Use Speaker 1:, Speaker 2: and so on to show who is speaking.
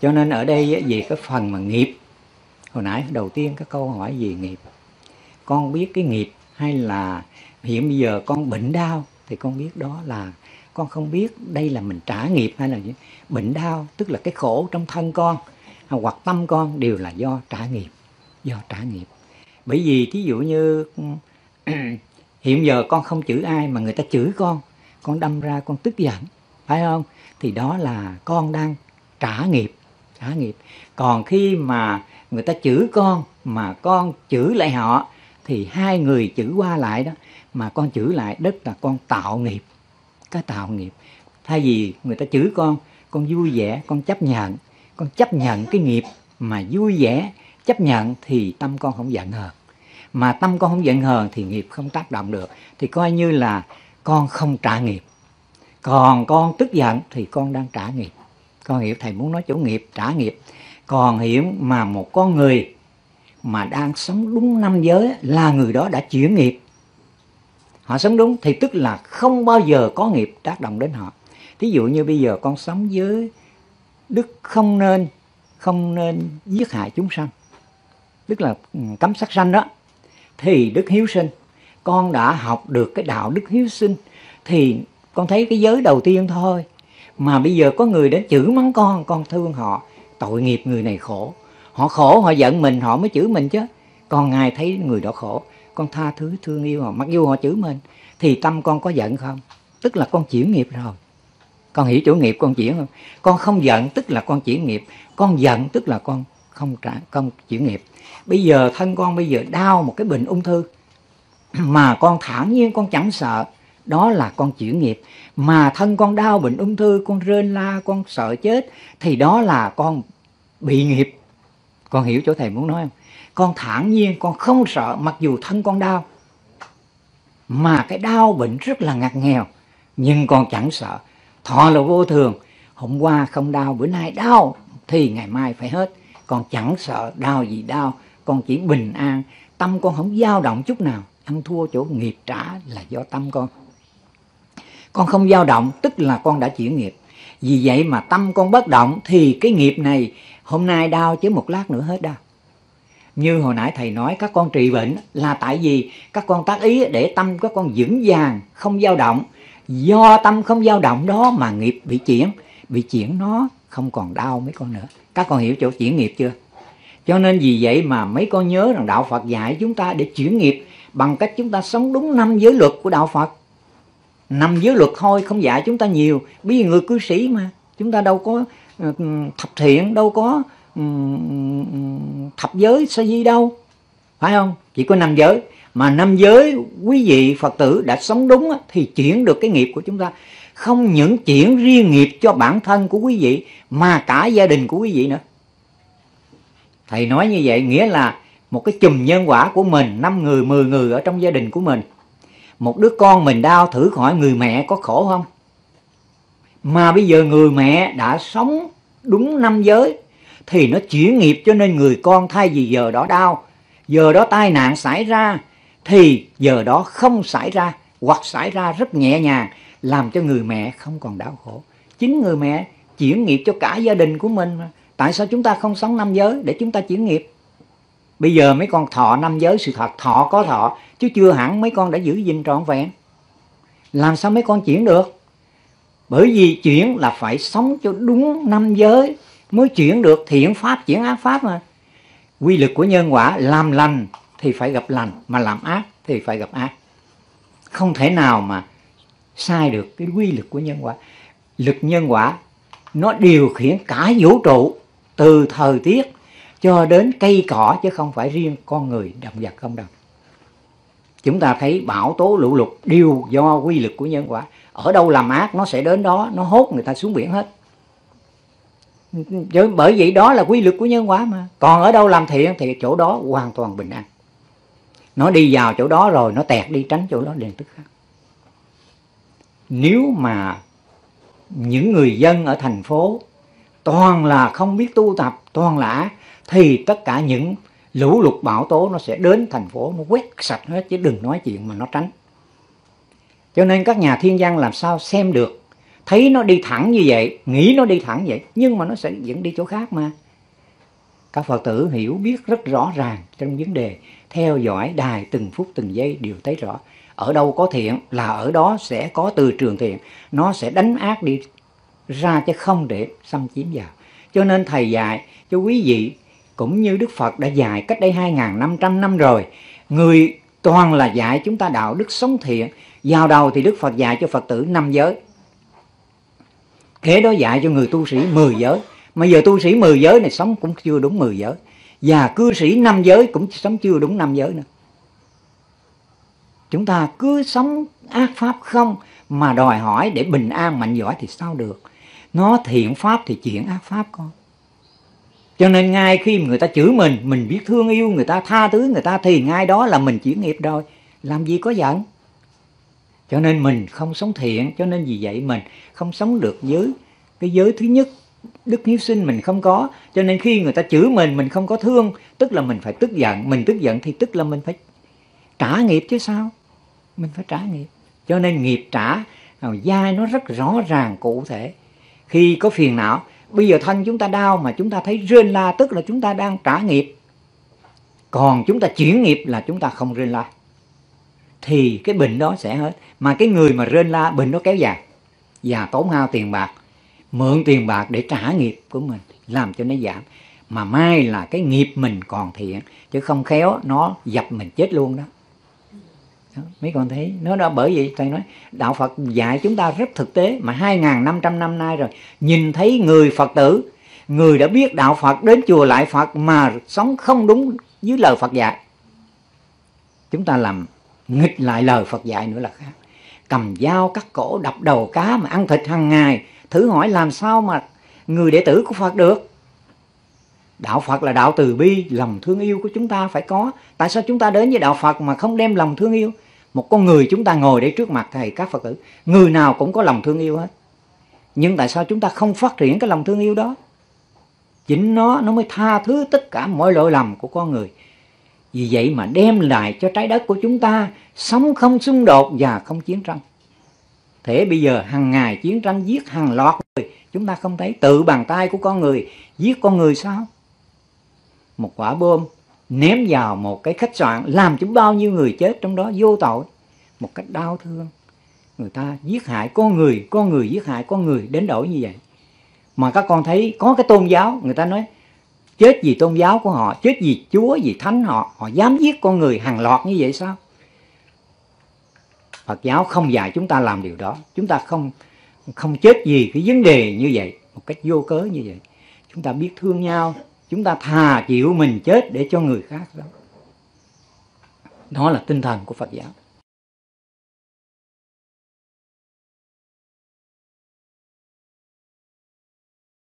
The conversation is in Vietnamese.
Speaker 1: cho nên ở đây về cái phần mà nghiệp, hồi nãy đầu tiên cái câu hỏi về nghiệp? Con biết cái nghiệp hay là hiện bây giờ con bệnh đau thì con biết đó là con không biết đây là mình trả nghiệp hay là gì. Bệnh đau tức là cái khổ trong thân con hoặc tâm con đều là do trả nghiệp, do trả nghiệp. Bởi vì thí dụ như, hiện giờ con không chửi ai mà người ta chửi con con đâm ra con tức giận, phải không? Thì đó là con đang trả nghiệp trả nghiệp. Còn khi mà người ta chửi con, mà con chửi lại họ, thì hai người chửi qua lại đó, mà con chửi lại đất là con tạo nghiệp, cái tạo nghiệp. Thay vì người ta chửi con con vui vẻ, con chấp nhận, con chấp nhận cái nghiệp mà vui vẻ, chấp nhận thì tâm con không giận hờn. Mà tâm con không giận hờn thì nghiệp không tác động được, thì coi như là con không trả nghiệp. Còn con tức giận thì con đang trả nghiệp con hiểu thầy muốn nói chủ nghiệp, trả nghiệp. Còn hiểu mà một con người mà đang sống đúng năm giới là người đó đã chuyển nghiệp. Họ sống đúng thì tức là không bao giờ có nghiệp tác động đến họ. Thí dụ như bây giờ con sống với đức không nên không nên giết hại chúng sanh. Tức là ừ, cấm sát sanh đó. Thì đức hiếu sinh, con đã học được cái đạo đức hiếu sinh, thì con thấy cái giới đầu tiên thôi mà bây giờ có người đến chửi mắng con con thương họ. Tội nghiệp người này khổ. Họ khổ, họ giận mình, họ mới chửi mình chứ. Còn ngài thấy người đó khổ? Con tha thứ, thương yêu họ. Mặc dù họ chửi mình, thì tâm con có giận không? Tức là con chuyển nghiệp rồi. Con hiểu chủ nghiệp con chuyển không? Con không giận, tức là con chuyển nghiệp. Con giận, tức là con không trả, con chuyển nghiệp. Bây giờ thân con bây giờ đau một cái bệnh ung thư. Mà con thản nhiên, con chẳng sợ đó là con chuyển nghiệp. Mà thân con đau bệnh ung thư, con rên la, con sợ chết, thì đó là con bị nghiệp. Con hiểu chỗ thầy muốn nói không? Con thản nhiên, con không sợ, mặc dù thân con đau. Mà cái đau bệnh rất là ngặt nghèo, nhưng con chẳng sợ. Thọ là vô thường. Hôm qua không đau, bữa nay đau, thì ngày mai phải hết. Con chẳng sợ đau gì đau, con chỉ bình an. Tâm con không dao động chút nào. Ăn thua chỗ nghiệp trả là do tâm con con không dao động, tức là con đã chuyển nghiệp. Vì vậy mà tâm con bất động, thì cái nghiệp này, hôm nay đau chứ một lát nữa hết đau. Như hồi nãy thầy nói, các con trị bệnh là tại vì các con tác ý để tâm các con vững vàng, không dao động. Do tâm không dao động đó mà nghiệp bị chuyển bị chuyển nó không còn đau mấy con nữa. Các con hiểu chỗ chuyển nghiệp chưa? Cho nên vì vậy mà mấy con nhớ rằng đạo Phật dạy chúng ta để chuyển nghiệp bằng cách chúng ta sống đúng năm giới luật của đạo Phật năm giới luật thôi, không dạy chúng ta nhiều. Bởi vì người cư sĩ mà, chúng ta đâu có ờ, thập thiện, đâu có thập giới sa di đâu. Phải không? Chỉ có năm giới. Mà năm giới quý vị phật tử đã sống đúng thì chuyển được cái nghiệp của chúng ta. Không những chuyển riêng nghiệp cho bản thân của quý vị, mà cả gia đình của quý vị nữa. Thầy nói như vậy nghĩa là một cái chùm nhân quả của mình, năm người, mười người ở trong gia đình của mình một đứa con mình đau thử hỏi người mẹ có khổ không? Mà bây giờ người mẹ đã sống đúng năm giới, thì nó chuyển nghiệp cho nên người con thay vì giờ đó đau. Giờ đó tai nạn xảy ra, thì giờ đó không xảy ra, hoặc xảy ra rất nhẹ nhàng, làm cho người mẹ không còn đau khổ. Chính người mẹ chuyển nghiệp cho cả gia đình của mình mà. Tại sao chúng ta không sống năm giới để chúng ta chuyển nghiệp? Bây giờ mấy con thọ năm giới sự thật, thọ có thọ, chứ chưa hẳn mấy con đã giữ gìn trọn vẹn. Làm sao mấy con chuyển được? Bởi vì chuyển là phải sống cho đúng năm giới, mới chuyển được thiện pháp, chuyển ác pháp mà. Quy lực của nhân quả, làm lành thì phải gặp lành, mà làm ác thì phải gặp ác. Không thể nào mà sai được cái quy lực của nhân quả. Lực nhân quả, nó điều khiển cả vũ trụ từ thời tiết cho đến cây cỏ chứ không phải riêng con người, động vật không đâu. Chúng ta thấy bão tố lũ lụt, đều do quy lực của nhân quả. Ở đâu làm ác, nó sẽ đến đó, nó hốt người ta xuống biển hết. Bởi vậy đó là quy lực của nhân quả mà. Còn ở đâu làm thiện thì chỗ đó hoàn toàn bình an. Nó đi vào chỗ đó rồi, nó tẹt đi tránh chỗ đó liền tức khắc. Nếu mà những người dân ở thành phố toàn là không biết tu tập, toàn là ác thì tất cả những lũ lụt bão tố nó sẽ đến thành phố, nó quét sạch hết, chứ đừng nói chuyện mà nó tránh. Cho nên các nhà thiên văn làm sao xem được? Thấy nó đi thẳng như vậy, nghĩ nó đi thẳng vậy, nhưng mà nó sẽ dẫn đi chỗ khác mà. Các phật tử hiểu biết rất rõ ràng trong vấn đề theo dõi đài từng phút từng giây đều thấy rõ. Ở đâu có thiện là ở đó sẽ có từ trường thiện. Nó sẽ đánh ác đi ra chứ không để xâm chiếm vào. Cho nên thầy dạy cho quý vị cũng như Đức Phật đã dạy cách đây 2.500 năm rồi, người toàn là dạy chúng ta đạo đức sống thiện. Vào đầu thì Đức Phật dạy cho Phật tử năm giới. Kế đó dạy cho người tu sĩ 10 giới. Mà giờ tu sĩ 10 giới này sống cũng chưa đúng 10 giới. Và cư sĩ năm giới cũng sống chưa đúng năm giới nữa. Chúng ta cứ sống ác pháp không Mà đòi hỏi để bình an, mạnh giỏi thì sao được? Nó thiện pháp thì chuyện ác pháp con cho nên ngay khi người ta chửi mình mình biết thương yêu, người ta tha thứ, người ta thì ngay đó là mình chuyển nghiệp rồi. Làm gì có giận? Cho nên mình không sống thiện, cho nên vì vậy mình không sống được giới. Cái giới thứ nhất, đức hiếu sinh mình không có. Cho nên khi người ta chửi mình mình không có thương, tức là mình phải tức giận. Mình tức giận thì tức là mình phải trả nghiệp chứ sao? Mình phải trả nghiệp. Cho nên nghiệp trả dai nó rất rõ ràng cụ thể. Khi có phiền não bây giờ thân chúng ta đau mà chúng ta thấy rên la tức là chúng ta đang trả nghiệp. Còn chúng ta chuyển nghiệp là chúng ta không rên la. Thì cái bệnh đó sẽ hết. Mà cái người mà rên la bệnh nó kéo dài. Và tốn hao tiền bạc mượn tiền bạc để trả nghiệp của mình làm cho nó giảm. Mà mai là cái nghiệp mình còn thiện chứ không khéo nó dập mình chết luôn đó, đó, mấy con thấy, nó đó bởi vì thầy nói, đạo Phật dạy chúng ta rất thực tế mà 2.500 năm nay rồi, nhìn thấy người Phật tử, người đã biết đạo Phật, đến chùa lại Phật mà sống không đúng với lời Phật dạy. Chúng ta làm nghịch lại lời Phật dạy nữa là khác. Cầm dao, cắt cổ, đập đầu cá mà ăn thịt hàng ngày, thử hỏi làm sao mà người đệ tử của Phật được? Đạo Phật là đạo từ bi, lòng thương yêu của chúng ta phải có. Tại sao chúng ta đến với đạo Phật mà không đem lòng thương yêu? Một con người chúng ta ngồi để trước mặt thầy các Phật tử người nào cũng có lòng thương yêu hết nhưng tại sao chúng ta không phát triển cái lòng thương yêu đó chính nó nó mới tha thứ tất cả mọi lỗi lầm của con người vì vậy mà đem lại cho trái đất của chúng ta sống không xung đột và không chiến tranh. Thế bây giờ hàng ngày chiến tranh giết hàng loạt người, chúng ta không thấy tự bàn tay của con người giết con người sao? Một quả bom ném vào một cái khách sạn, làm cho bao nhiêu người chết trong đó, vô tội. Một cách đau thương. Người ta giết hại con người con người giết hại con người, đến đổi như vậy. Mà các con thấy có cái tôn giáo, người ta nói, chết vì tôn giáo của họ, chết vì chúa, vì thánh họ họ dám giết con người hàng loạt như vậy sao? Phật giáo không dạy chúng ta làm điều đó. Chúng ta không không chết vì cái vấn đề như vậy, một cách vô cớ như vậy. Chúng ta biết thương nhau chúng ta thà chịu mình chết để cho người khác đó. Đó là tinh thần của Phật giáo.